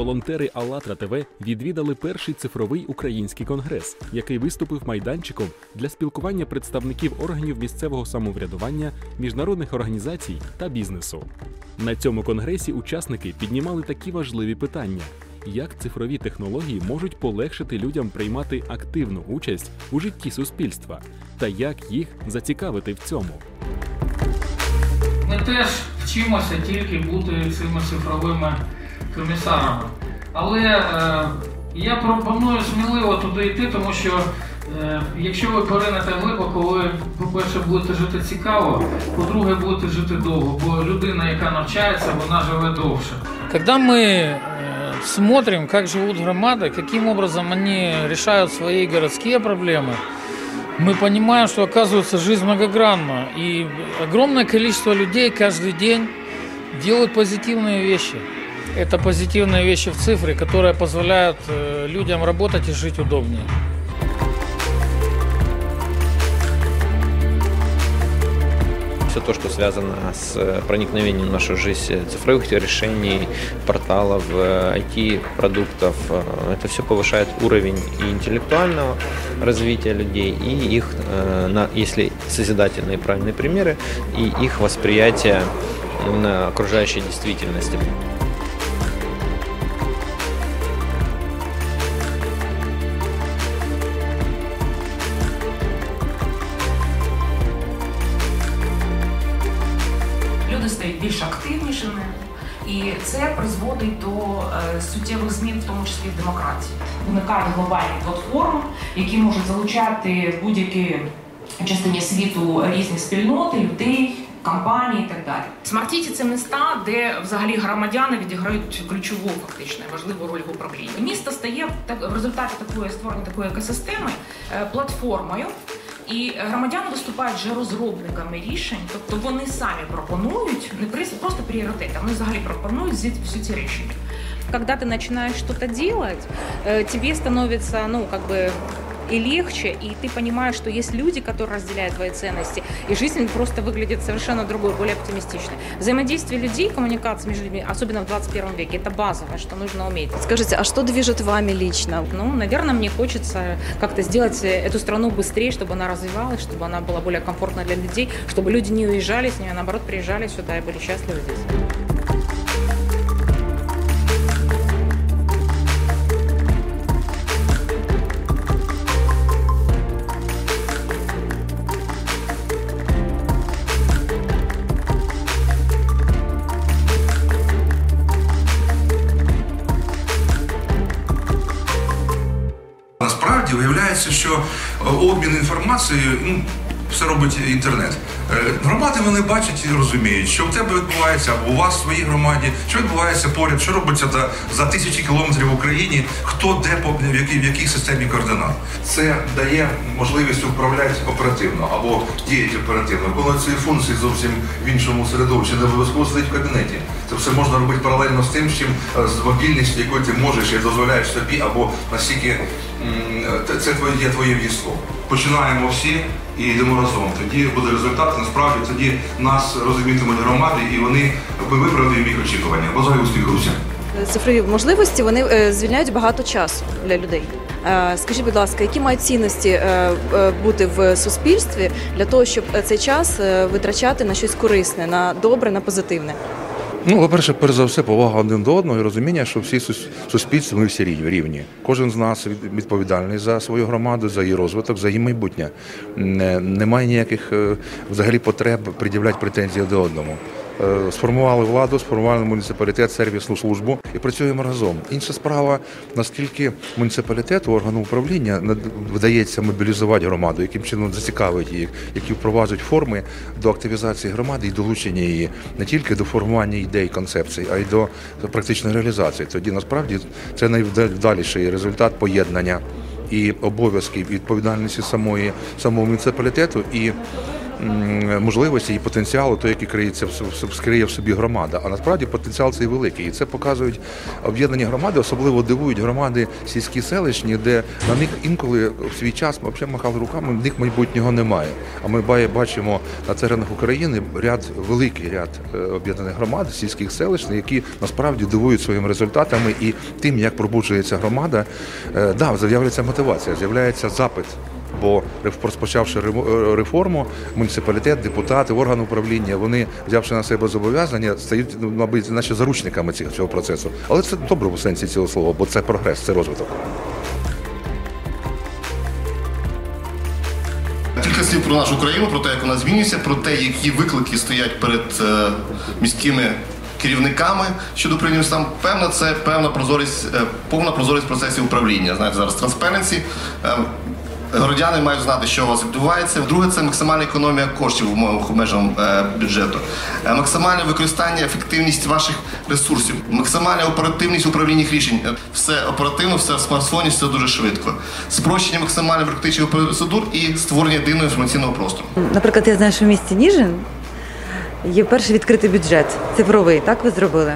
волонтери АЛЛАТРА ТВ відвідали перший цифровий український конгрес, який виступив майданчиком для спілкування представників органів місцевого самоврядування, міжнародних організацій та бізнесу. На цьому конгресі учасники піднімали такі важливі питання. Як цифрові технології можуть полегшити людям приймати активну участь у житті суспільства, та як їх зацікавити в цьому? Ми теж вчимося тільки бути цими цифровими комісарами. Але е, я пропоную сміливо туди йти, тому що е, якщо ви поринете глибоко, ви, по-перше, будете жити цікаво, по-друге, будете жити довго, бо людина, яка навчається, вона живе довше. Когда мы э, смотрим, как живут громады, каким образом они решают свои городские проблемы, мы понимаем, что оказывается жизнь многогранна, и огромное количество людей каждый день делают позитивные вещи. Это позитивные вещи в цифре, которые позволяют э, людям работать и жить удобнее. Все то, что связано с э, проникновением в нашу жизнь цифровых решений, порталов, IT-продуктов, э, это все повышает уровень и интеллектуального развития людей, и их, э, если созидательные правильные примеры, и их восприятие окружающей действительности. Це призводить до е, суттєвих змін, в тому числі в демократії. Виникають глобальні платформи, які можуть залучати в будь-якій частині світу різні спільноти, людей. Компанії і так далі. Smart city – це міста, де взагалі громадяни відіграють ключову фактично важливу роль в управлінні. Місто стає так в результаті такої створення такої екосистеми е, платформою, і громадяни виступають вже розробниками рішень, тобто вони самі пропонують не прис- просто пріоритети, а вони взагалі пропонують всі, всі ці рішення. когда ты начинаешь что-то делать, э, тебе становится, ну, как бы и легче, и ты понимаешь, что есть люди, которые разделяют твои ценности, и жизнь просто выглядит совершенно другой, более оптимистичной. Взаимодействие людей, коммуникация между людьми, особенно в 21 веке, это базовое, что нужно уметь. Скажите, а что движет вами лично? Ну, наверное, мне хочется как-то сделать эту страну быстрее, чтобы она развивалась, чтобы она была более комфортна для людей, чтобы люди не уезжали с нее, а наоборот приезжали сюда и были счастливы здесь. Насправді виявляється, що е, обмін інформацією ну, все робить інтернет. Е, Громади вони бачать і розуміють, що в тебе відбувається або у вас в своїй громаді, що відбувається поряд, що робиться за, за тисячі кілометрів в Україні, хто де по в якій, в якій системі координат. Це дає можливість управляти оперативно або діяти оперативно. Коли ці функції зовсім в іншому середовищі, не обов'язково сидить в кабінеті. Це все можна робити паралельно з тим, з чим е, з мобільністю, якою ти можеш і дозволяєш собі, або настільки це- це твоє є твоїм єством. Починаємо всі і йдемо разом. Тоді буде результат. Насправді тоді нас розумітимуть громади, і вони ми виправдаємо їх очікування. Бажаю успіху всім. Цифрові можливості вони е, звільняють багато часу для людей. Е, Скажіть, будь ласка, які мають цінності е, бути в суспільстві для того, щоб цей час витрачати на щось корисне, на добре, на позитивне? Ну, по-перше, перш за все, повага один до одного і розуміння, що всі суспільства, ми всі рівні. Кожен з нас відповідальний за свою громаду, за її розвиток, за її майбутнє. Немає ніяких е, взагалі потреб пред'являти претензії до одному. Е, Сформували владу, сформували муніципалітет, сервісну службу і працюємо разом. Інша справа, наскільки муніципалітету, органу управління вдається мобілізувати громаду, яким чином зацікавити їх, які впроваджують форми до активізації громади і долучення її не тільки до формування ідей, концепцій, а й до практичної реалізації. Тоді насправді це найвдаліший результат поєднання і обов'язків, і відповідальності самої самого муніципалітету і можливості і потенціалу, той, який криється скриє в собі громада. А насправді потенціал цей великий. І це показують об'єднані громади, особливо дивують громади сільські селищні, де на них інколи в свій час ми взагалі махали руками, в них майбутнього немає. А ми бачимо на теренах України ряд великий ряд е, об'єднаних громад, сільських селищних, які насправді дивують своїми результатами і тим, як пробуджується громада. Е, Да, з'являється мотивація, з'являється запит. Бо розпочавши е, реформу, муніципалітет, депутати, органи управління, вони, взявши на себе зобов'язання, стають ну, мабуть, наче заручниками цього процесу. Але це в доброму сенсі цього слова, бо це прогрес, це розвиток. Кілька слів про нашу країну, про те, як вона змінюється, про те, які виклики стоять перед е, міськими керівниками щодо управління там. Певна це певна прозорість, е, повна прозорість процесів управління. Знаєте, зараз транспаренсі. Городяни мають знати, що у вас відбувається. Друге, це максимальна економія коштів в умовах обмеженого е, бюджету, Е, максимальне використання, ефективність ваших ресурсів, максимальна оперативність управління рішень. Е, Все оперативно, все в смартфоні, все дуже швидко. Спрощення максимально бюрократичних процедур і створення єдиного інформаційного простору. Наприклад, я знаю, що в місті Ніжин є перший відкритий бюджет цифровий. Так ви зробили?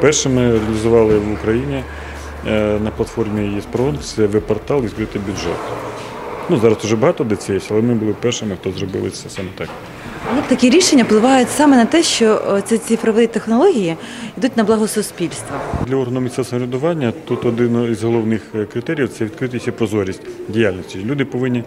Перше ми реалізували в Україні на платформі ЄСПРОН, це веб-портал відкритий бюджет. Ну, зараз дуже багато де є, але ми були першими, хто зробили це саме так. Як такі рішення впливають саме на те, що е, ці цифрові технології йдуть на благо суспільства? Для органу місцевого самоврядування тут один із головних е, критеріїв це відкритість і прозорість діяльності. Люди повинні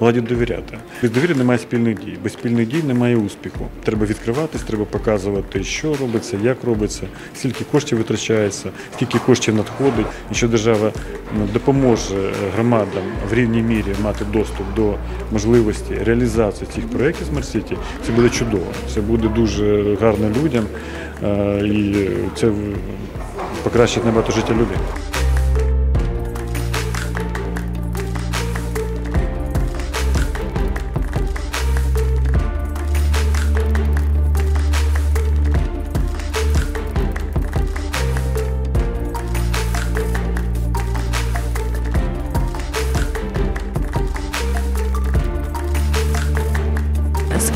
владі довіряти. Без довіри немає спільних дій. Без спільних дій немає успіху. Треба відкриватись, треба показувати, що робиться, як робиться, скільки коштів витрачається, скільки коштів надходить, і що держава ну, допоможе е, громадам в рівній мірі мати доступ до можливості реалізації цих проєктів Smart City. Це буде чудово. Це буде дуже гарно людям е, і це покращить набагато життя людей.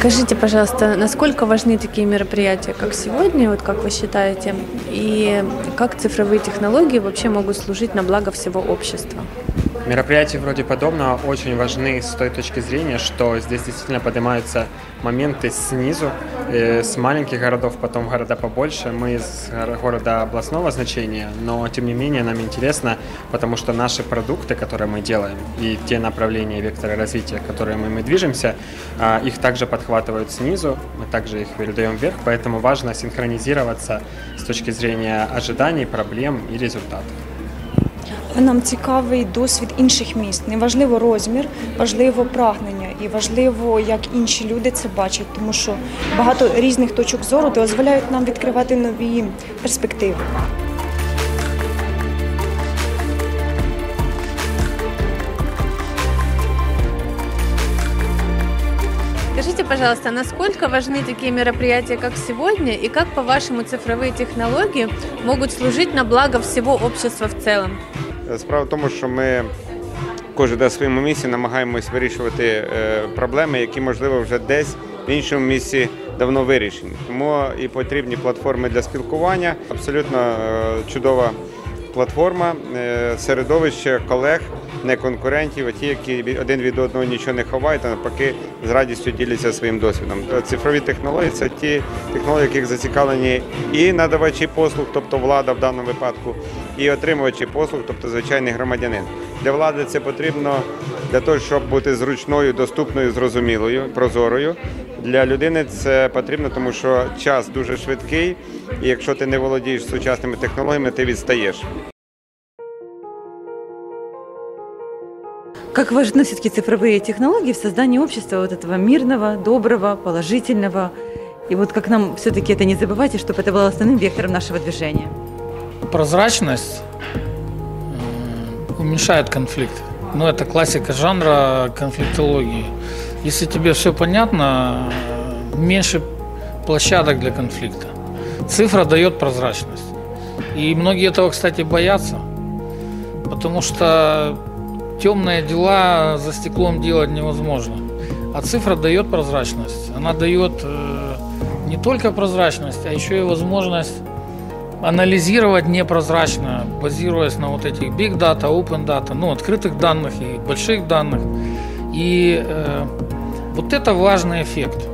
Скажите, пожалуйста, насколько важны такие мероприятия, как сегодня, вот как вы считаете, и как цифровые технологии вообще могут служить на благо всего общества? Мероприятия вроде подобного очень важны с той точки зрения, что здесь действительно поднимаются моменты снизу, э, с маленьких городов, потом города побольше. Мы из горо- города областного значения, но тем не менее нам интересно, потому что наши продукты, которые мы делаем, и те направления и векторы развития, которыми мы движемся, а, их также подхватывают снизу, мы также их передаем вверх, поэтому важно синхронизироваться с точки зрения ожиданий, проблем и результатов. Нам цікавий досвід інших міст. Не важливо розмір, важливо прагнення і важливо, як інші люди це бачать, тому що багато різних точок зору дозволяють нам відкривати нові перспективи. Скажите, пожалуйста, насколько важны такие мероприятия, как сегодня, и как, по-вашему, цифровые технологии могут служить на благо всего общества в целом? Справа в тому, що ми кожен на своєму місці намагаємось вирішувати е, проблеми, які, можливо, вже десь в іншому місці давно вирішені. Тому і потрібні платформи для спілкування. Абсолютно е, чудова платформа, е, середовище колег, не конкурентів, а ті, які один від одного нічого не ховають, а навпаки з радістю діляться своїм досвідом. Е, Цифрові технології це ті технології, яких зацікавлені і надавачі послуг, тобто влада в даному випадку, і отримувачі послуг, тобто звичайний громадянин. Для влади це потрібно для того, щоб бути зручною, доступною, зрозумілою, прозорою. Для людини це потрібно, тому що час дуже швидкий, і якщо ти не володієш сучасними технологіями, ти відстаєш. Как важны все-таки цифровые технологии в создании общества вот этого мирного, доброго, положительного? И вот как нам все-таки это не забывать, и чтобы это было основным вектором нашего движения? Прозрачность м, уменьшает конфликт. Ну, это классика жанра конфликтологии. Если тебе все понятно, э, меньше площадок для конфликта. Цифра дает прозрачность. И многие этого, кстати, боятся, потому что темные дела за стеклом делать невозможно. А цифра дает прозрачность. Она дает э, не только прозрачность, а еще и возможность анализировать непрозрачно, базируясь на вот этих big data, open data, ну, открытых данных и больших данных. И э, вот это важный эффект.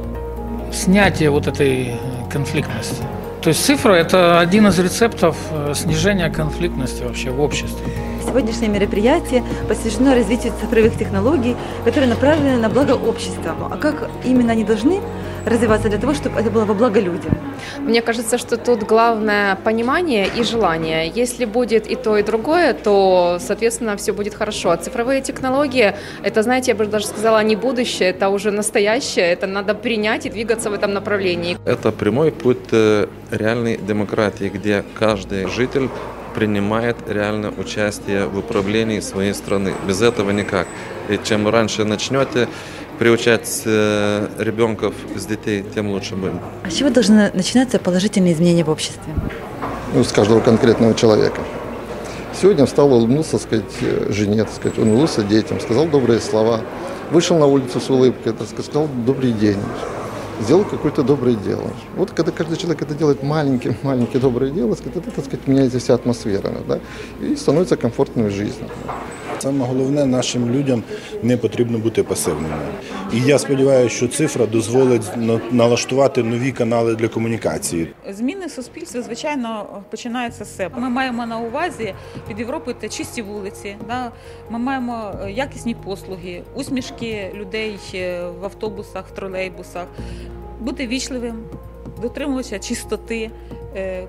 Снятие вот этой конфликтности. То есть цифра – это один из рецептов э, снижения конфликтности вообще в обществе. Сегодняшнее мероприятие посвящено развитию цифровых технологий, которые направлены на благо общества. А как именно они должны развиваться для того, чтобы это было во благо людям? Мне кажется, что тут главное понимание и желание. Если будет и то, и другое, то, соответственно, все будет хорошо. А цифровые технологии, это, знаете, я бы даже сказала, не будущее, это уже настоящее, это надо принять и двигаться в этом направлении. Это прямой путь э, реальной демократии, где каждый житель принимает реальное участие в управлении своей страны. Без этого никак. И чем раньше начнете приучать э, ребенков с детей, тем лучше будет. А с чего должны начинаться положительные изменения в обществе? Ну, с каждого конкретного человека. Сегодня встал, улыбнулся, сказать, жене, так сказать, он улыбнулся детям, сказал добрые слова, вышел на улицу с улыбкой, так сказать, сказал добрый день, сделал какое-то доброе дело. Вот когда каждый человек это делает маленькие-маленькие добрые дела, сказать, это, так сказать, меняется вся атмосфера, да, и становится комфортной жизнь. Саме головне нашим людям не потрібно бути пасивними. І я сподіваюся, що цифра дозволить налаштувати нові канали для комунікації. Зміни в суспільстві, звичайно, починаються з себе. Ми маємо на увазі під Європою це чисті вулиці. Да? Ми маємо якісні послуги, усмішки людей в автобусах, в тролейбусах, бути вічливим, дотримуватися чистоти.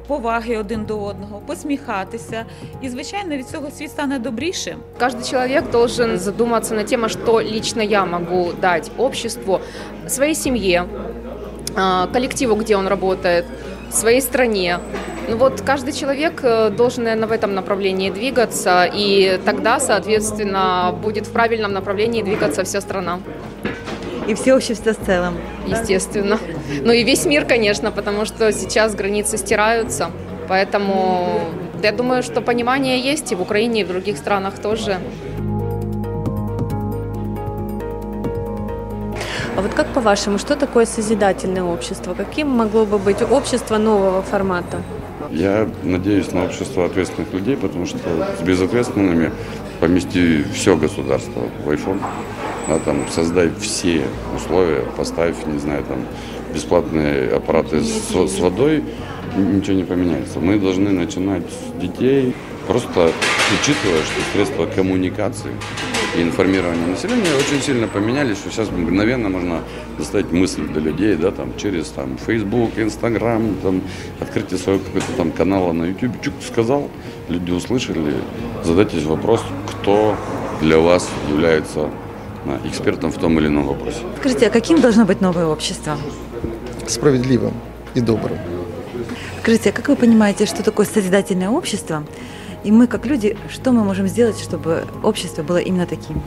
Поваги один до одного, посміхатися, і звичайно від цього світ стане добрішим. Каждый человек должен задуматься на тему, что лично я могу дать обществу, своей семье, коллективу, где он работает, своей стране. Ну вот каждый человек должен, наверное, в этом направлении двигаться, и тогда, соответственно, будет в правильном направлении двигаться вся страна. И все общество в целом. Естественно. Ну и весь мир, конечно, потому что сейчас границы стираются. Поэтому я думаю, что понимание есть и в Украине, и в других странах тоже. А вот как по-вашему, что такое созидательное общество? Каким могло бы быть общество нового формата? Я надеюсь на общество ответственных людей, потому что с безответственными помести все государство в iPhone, да, там, создай все условия, поставь, не знаю, там, бесплатные аппараты с, с водой, ничего не поменяется. Мы должны начинать с детей, просто учитывая, что средства коммуникации и информирования населения очень сильно поменялись, что сейчас мгновенно можно доставить мысль до людей, да, там, через там, Facebook, Instagram, там, открытие своего какого-то там канала на YouTube. Чук сказал, люди услышали, задайтесь вопрос, кто для вас является экспертом в том или ином вопросе. Скажите, а каким должно быть новое общество? Справедливым и добрым. Скажите, а как вы понимаете, что такое созидательное общество? И мы, как люди, что мы можем сделать, чтобы общество было именно таким?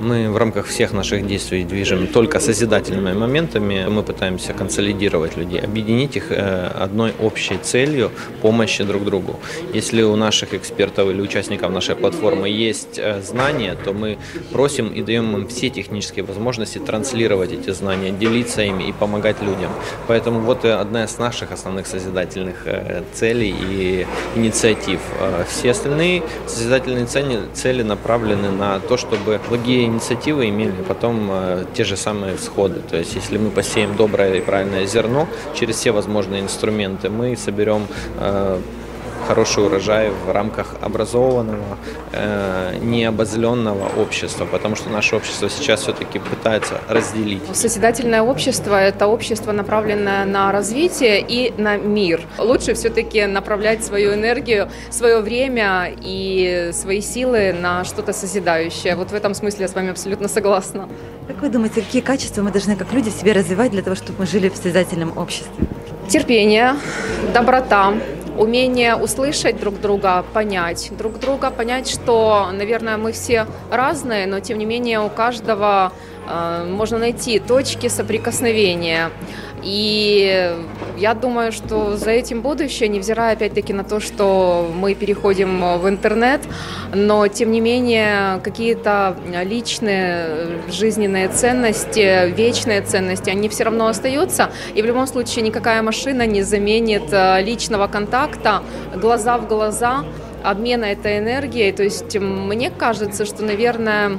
Мы в рамках всех наших действий движем только созидательными моментами. Мы пытаемся консолидировать людей, объединить их одной общей целью помощи друг другу. Если у наших экспертов или участников нашей платформы есть знания, то мы просим и даем им все технические возможности транслировать эти знания, делиться ими и помогать людям. Поэтому вот одна из наших основных созидательных целей и инициатив. Все остальные созидательные цели, цели направлены на то, чтобы благие инициативы имели потом э, те же самые всходы. То есть, если мы посеем доброе и правильное зерно через все возможные инструменты, мы соберем э, хороший урожай в рамках образованного, э, необозленного общества, потому что наше общество сейчас все-таки пытается разделить. Созидательное общество – это общество, направленное на развитие и на мир. Лучше все-таки направлять свою энергию, свое время и свои силы на что-то созидающее. Вот в этом смысле я с вами абсолютно согласна. Как вы думаете, какие качества мы должны как люди в себе развивать для того, чтобы мы жили в созидательном обществе? Терпение, доброта, умение услышать друг друга, понять друг друга, понять, что, наверное, мы все разные, но тем не менее у каждого э, можно найти точки соприкосновения. И я думаю, что за этим будущее, невзирая опять-таки на то, что мы переходим в интернет, но тем не менее какие-то личные жизненные ценности, вечные ценности, они все равно остаются. И в любом случае никакая машина не заменит э, личного контакта, глаза в глаза, обмена этой энергией. То есть мне кажется, что, наверное,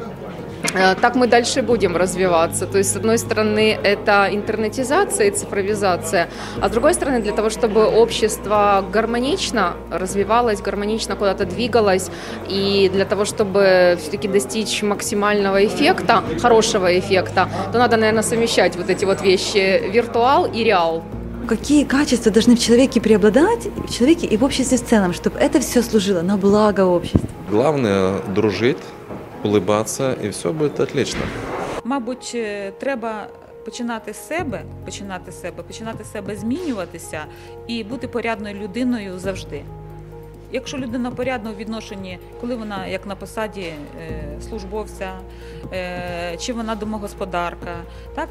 так мы дальше будем развиваться. То есть, с одной стороны, это интернетизация и цифровизация, а с другой стороны, для того, чтобы общество гармонично развивалось, гармонично куда-то двигалось, и для того, чтобы все-таки достичь максимального эффекта, хорошего эффекта, то надо, наверное, совмещать вот эти вот вещи, виртуал и реал. Какие качества должны в человеке преобладать, в человеке и в обществе в целом, чтобы это все служило на благо общества? Главное дружить, улыбаться, і все буде отлично. Мабуть, е, треба починати з себе, починати з себе, починати з себе змінюватися і бути порядною людиною завжди. Якщо людина порядна у відношенні, коли вона як на посаді е, службовця, е, чи вона домогосподарка, так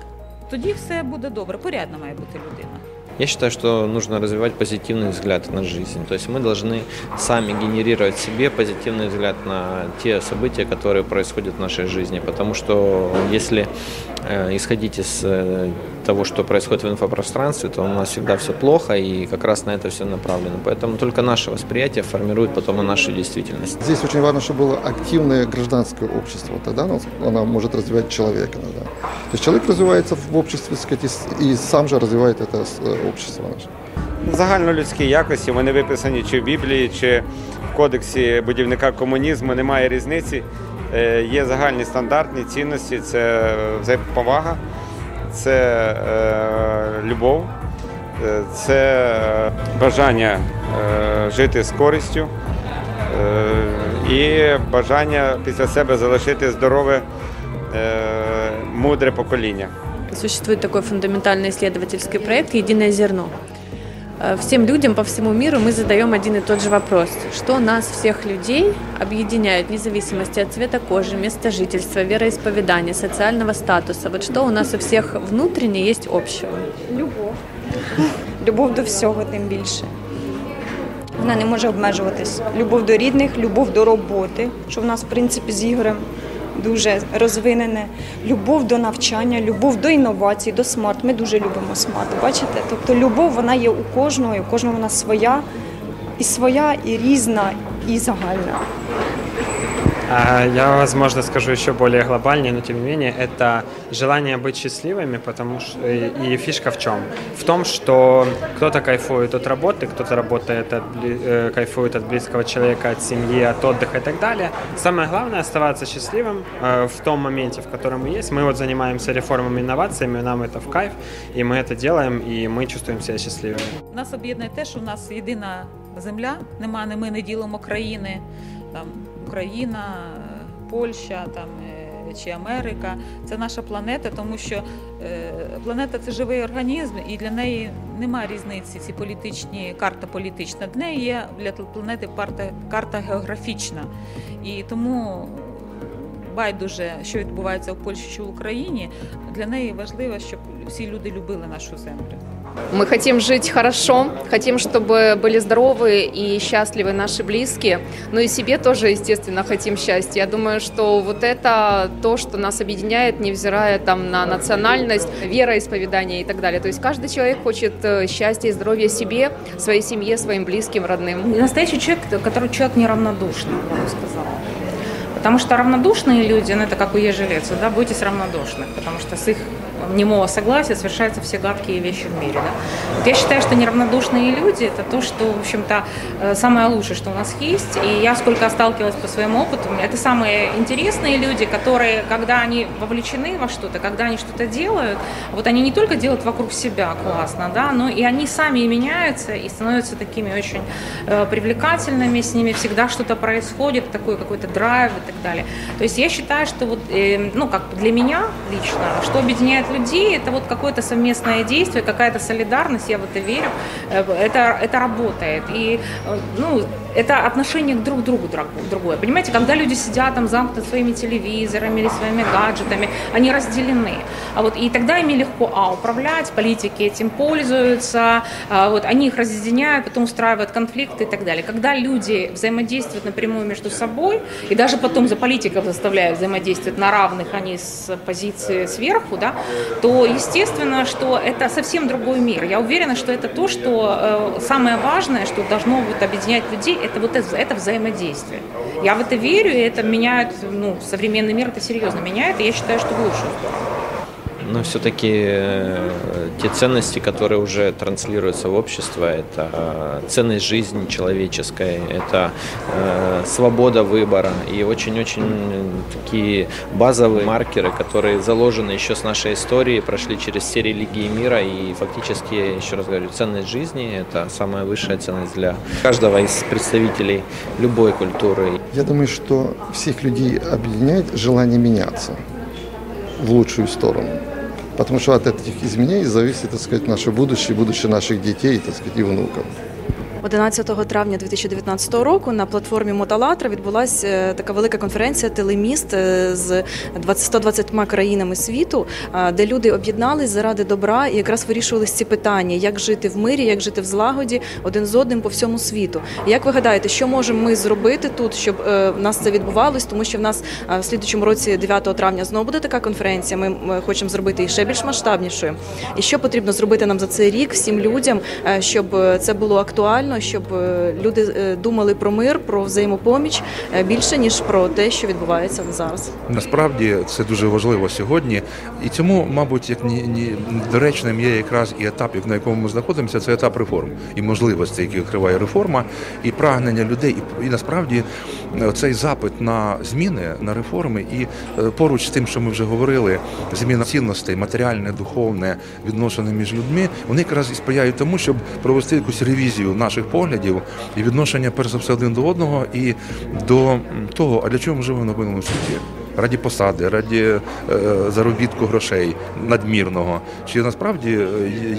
тоді все буде добре. Порядна має бути людина. Я считаю, что нужно развивать позитивный взгляд на жизнь. То есть мы должны сами генерировать себе позитивный взгляд на те события, которые происходят в нашей жизни. Потому что если э, исходить из э, того, что происходит в инфопространстве, то у нас всегда все плохо, и как раз на это все направлено. Поэтому только наше восприятие формирует потом и нашу действительность. Здесь очень важно, чтобы было активное гражданское общество. Тогда оно, оно может развивать человека. Да. То есть человек развивается в обществе, сказать, и сам же развивает это э, общество наше. Загальнолюдські якості вони виписані чи в Біблії, чи в кодексі будівника комунізму, немає різниці. Е, Є загальні стандартні цінності, це взаємоповага, це е, любов, е, це бажання жити з користю і бажання після себе залишити здорове, мудре покоління. Существует такой фундаментальный исследовательский проект «Единое зерно». Э, Всем людям по всему миру мы задаем один и тот же вопрос. Что нас, всех людей, объединяет вне зависимости от цвета кожи, места жительства, вероисповедания, социального статуса? Вот что у нас у всех внутренне есть общего? Любов. Любов до всього, тим більше. Вона не може обмежуватись. Любов до рідних, любов до роботи, що в нас, в принципі, з Ігорем дуже розвинене. Любов до навчання, любов до інновацій, до smart. Ми дуже любимо smart. Бачите? Тобто любов вона є у кожного, і у кожного вона своя, і своя, і різна, і загальна. А, Я, возможно, скажу еще более глобальнее, но тем не менее, это желание быть счастливыми, потому что и фишка в чем? В том, что кто-то кайфует от работы, кто-то работает от, бли- э, кайфует от близкого человека, от семьи, от отдыха и так далее. Самое главное оставаться счастливым э, в том моменте, в котором мы есть. Мы вот занимаемся реформами, инновациями, нам это в кайф, и мы это делаем, и мы чувствуем себя счастливыми. Нас об'єднує те, що у нас єдина земля, нема не ми не ділимо країни, там Україна, Польща там. е, Чи Америка це наша планета, тому що е, планета це живий організм, і для неї немає різниці. Ці політичні карта політична. Для неї є для планети карта, карта географічна. І тому байдуже, що відбувається в Польщі чи в Україні, для неї важливо, щоб всі люди любили нашу землю. Мы хотим жить хорошо, хотим, чтобы были здоровы и счастливы наши близкие, но и себе тоже, естественно, хотим счастья. Я думаю, что вот это то, что нас объединяет, невзирая там на национальность, вероисповедание и так далее. То есть каждый человек хочет э, счастья и здоровья себе, своей семье, своим близким, родным. Настоящий человек, который человек неравнодушный, я бы сказала. Потому что равнодушные люди, ну это как у ежелеца, да, бойтесь равнодушных, потому что с их немого согласия совершаются все гадкие вещи в мире. Да? Вот я считаю, что неравнодушные люди это то, что, в общем-то, э, самое лучшее, что у нас есть. И я сколько сталкивалась по своему опыту, это самые интересные люди, которые, когда они вовлечены во что-то, когда они что-то делают, вот они не только делают вокруг себя классно, да, но и они сами меняются и становятся такими очень э, привлекательными, с ними всегда что-то происходит, такой какой-то драйв и так далее. То есть я считаю, что вот, э, ну, как для меня лично, что объединяет людей, это вот какое-то совместное действие, какая-то солидарность, я в это верю, Э, это, это работает. И, э, ну, это отношение к друг другу друг- другое. Понимаете, когда люди сидят там замкнуты своими телевизорами или своими гаджетами, они разделены. А вот и тогда ими легко а, управлять, политики этим пользуются, а, вот, они их разъединяют, потом устраивают конфликты и так далее. Когда люди взаимодействуют напрямую между собой и даже потом за политиков заставляют взаимодействовать на равных, а не с позиции сверху, да, то естественно, что это совсем другой мир. Я уверена, что это то, что э, самое важное, что должно вот объединять людей, это вот это, это взаимодействие. Я в это верю, и это меняет, ну, современный мир это серьезно меняет, и я считаю, что в лучшую сторону. Но все-таки те ценности, которые уже транслируются в общество, это э, ценность жизни человеческой, это э, свобода выбора и очень-очень такие базовые маркеры, которые заложены еще с нашей истории, прошли через все религии мира и фактически, еще раз говорю, ценность жизни – это самая высшая ценность для каждого из представителей любой культуры. Я думаю, что всех людей объединяет желание меняться в лучшую сторону. Потому что от этих изменений зависит, так сказать, наше будущее, будущее наших детей, так сказать, и внуков. 11 травня 2019 року на платформі Моталатра відбулася е, така велика конференція Телеміст е, з 20 120 країнами світу, е, де люди об'єднались заради добра і якраз вирішувалися ці питання, як жити в мирі, як жити в злагоді один з одним по всьому світу. Як ви гадаєте, що можемо ми зробити тут, щоб в нас це відбувалось? Тому що в нас в слідучому році, 9 травня, знову буде така конференція. Ми, хочемо зробити її ще більш масштабнішою. І що потрібно зробити нам за цей рік всім людям, щоб це було актуально, щоб е, люди е, думали про мир, про взаємопоміч е, більше ніж про те, що відбувається зараз. Насправді це дуже важливо сьогодні, і цьому, мабуть, як ні, ні доречним є якраз і етап, на якому ми знаходимося, це етап реформ і можливості, які відкриває реформа, і прагнення людей. І, і насправді цей запит на зміни, на реформи, і поруч з тим, що ми вже говорили, зміна цінностей, матеріальне, духовне відношення між людьми, вони якраз і сприяють тому, щоб провести якусь ревізію наших поглядів і відношення перш за все один до одного і до того, а для чого ми живемо на новому світі. Раді посади, раді е, заробітку грошей надмірного. Чи насправді е,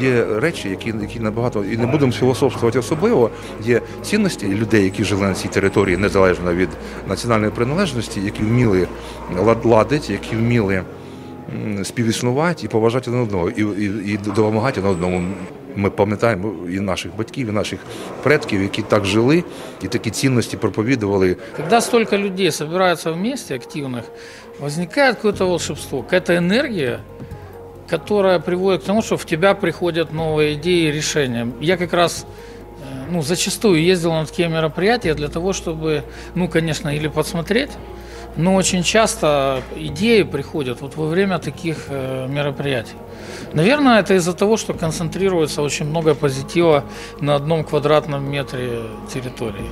є речі, які, які набагато і не будемо філософствувати особливо, є цінності людей, які жили на цій території незалежно від національної приналежності, які вміли лад- ладити, які вміли співіснувати і поважати один одного, і, і, і допомагати один одному. Ми пам'ятаємо і наших батьків, і наших предків, які так жили, і такі цінності проповідували. Когда столько людей собираются вместе, активных, возникает какое-то волшебство, какая-то энергия, которая приводит к тому, что в тебя приходят новые идеи и решения. Я как раз э, ну, зачастую ездил на такие мероприятия для того, чтобы, ну, конечно, или подсмотреть, но очень часто идеи приходят вот во время таких э, мероприятий. Наверное, это из-за того, что концентрируется очень много позитива на одном квадратном метре территории.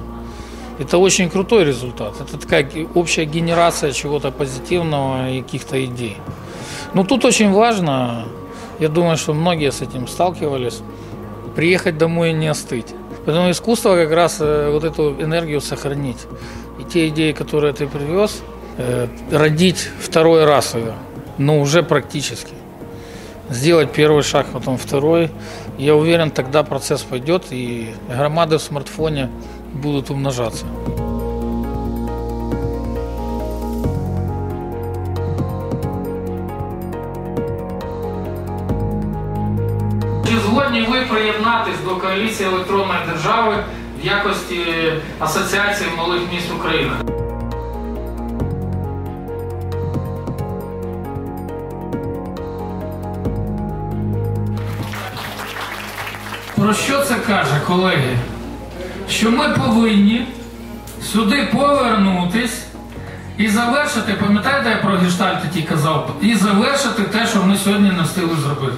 Это очень крутой результат. Это такая общая генерация чего-то позитивного и каких-то идей. Но тут очень важно, я думаю, что многие с этим сталкивались, приехать домой и не остыть. Поэтому искусство как раз э, вот эту энергию сохранить. И те идеи, которые ты привез, родить второй раз ее, но уже практически. Сделать первый шаг, потом второй. Я уверен, тогда процесс пойдет, и громады в смартфоне будут умножаться. Чи згодні ви приєднатись до коаліції електронної держави в якості Асоціації малих міст України? Про що це каже, колеги? Що ми повинні сюди повернутись і завершити, пам'ятаєте, я про гештальт ті казав, і завершити те, що ми сьогодні не встигли зробити.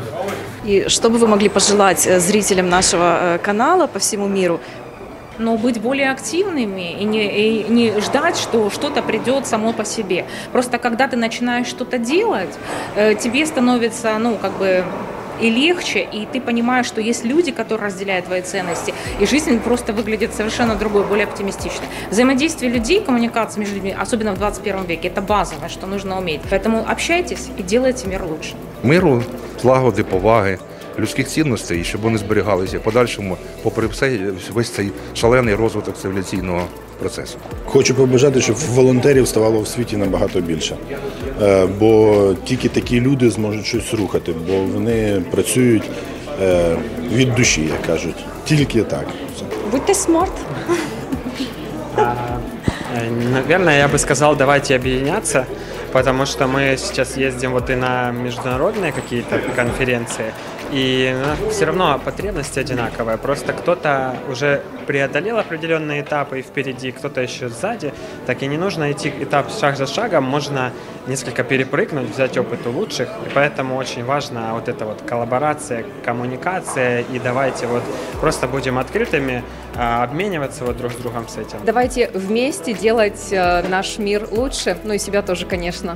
И что бы вы могли пожелать э, зрителям нашего э, канала по всему миру? но быть более активными и не, и не ждать, что что-то придет само по себе. Просто когда ты начинаешь что-то делать, э, тебе становится, ну, как бы и легче, и ты понимаешь, что есть люди, которые разделяют твои ценности, и жизнь просто выглядит совершенно другой, более оптимистичной. Взаимодействие людей, коммуникация между людьми, особенно в 21 веке, это базовое, что нужно уметь. Поэтому общайтесь и делайте мир лучше. Миру, злагоди, поваги, людських цінностей, і щоб вони зберігалися в подальшому, попри все, весь цей шалений розвиток цивілізаційного процесу. Хочу побажати, щоб волонтерів ставало в світі набагато більше. Е, Бо тільки такі люди зможуть щось рухати, бо вони працюють е, від душі, як кажуть. Тільки так. Будьте смарт. Э, Наверное, я бы сказал, давайте объединяться, потому что мы сейчас ездим вот и на международные какие-то конференции, и все равно потребность одинаковая. Просто кто-то уже преодолел определенные этапы и впереди, кто-то еще сзади. Так и не нужно идти этап шаг за шагом, можно несколько перепрыгнуть, взять опыт у лучших. И поэтому очень важна вот эта вот коллаборация, коммуникация. И давайте вот просто будем открытыми, а, обмениваться вот друг с другом с этим. Давайте вместе делать э, наш мир лучше, ну и себя тоже, конечно.